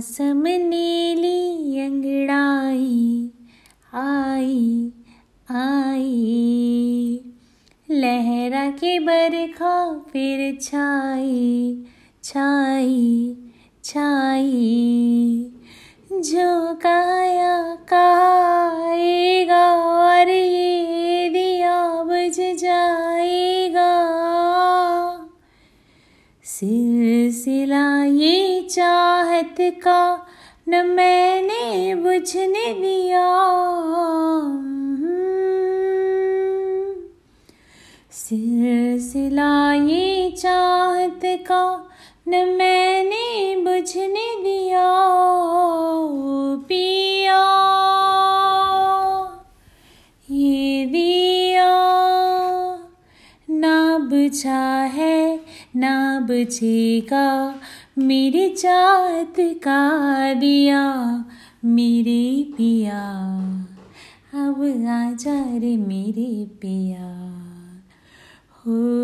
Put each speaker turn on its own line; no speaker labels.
मौसम नीली अंगड़ाई, आई आई। लहरा के बरखा फिर छाई छाई छाई। जो काया काएगा और ये दिया बुझ जाएगा। सिलसिला ये चाहत का न मैंने बुझने दिया। सिलसिला ये चाहत का न मैंने बुझने दिया। पिया, ये दिया बुझा है ना बुझेगा मेरे जात का दिया, मेरे पिया। अब आजा रे मेरे पिया। हो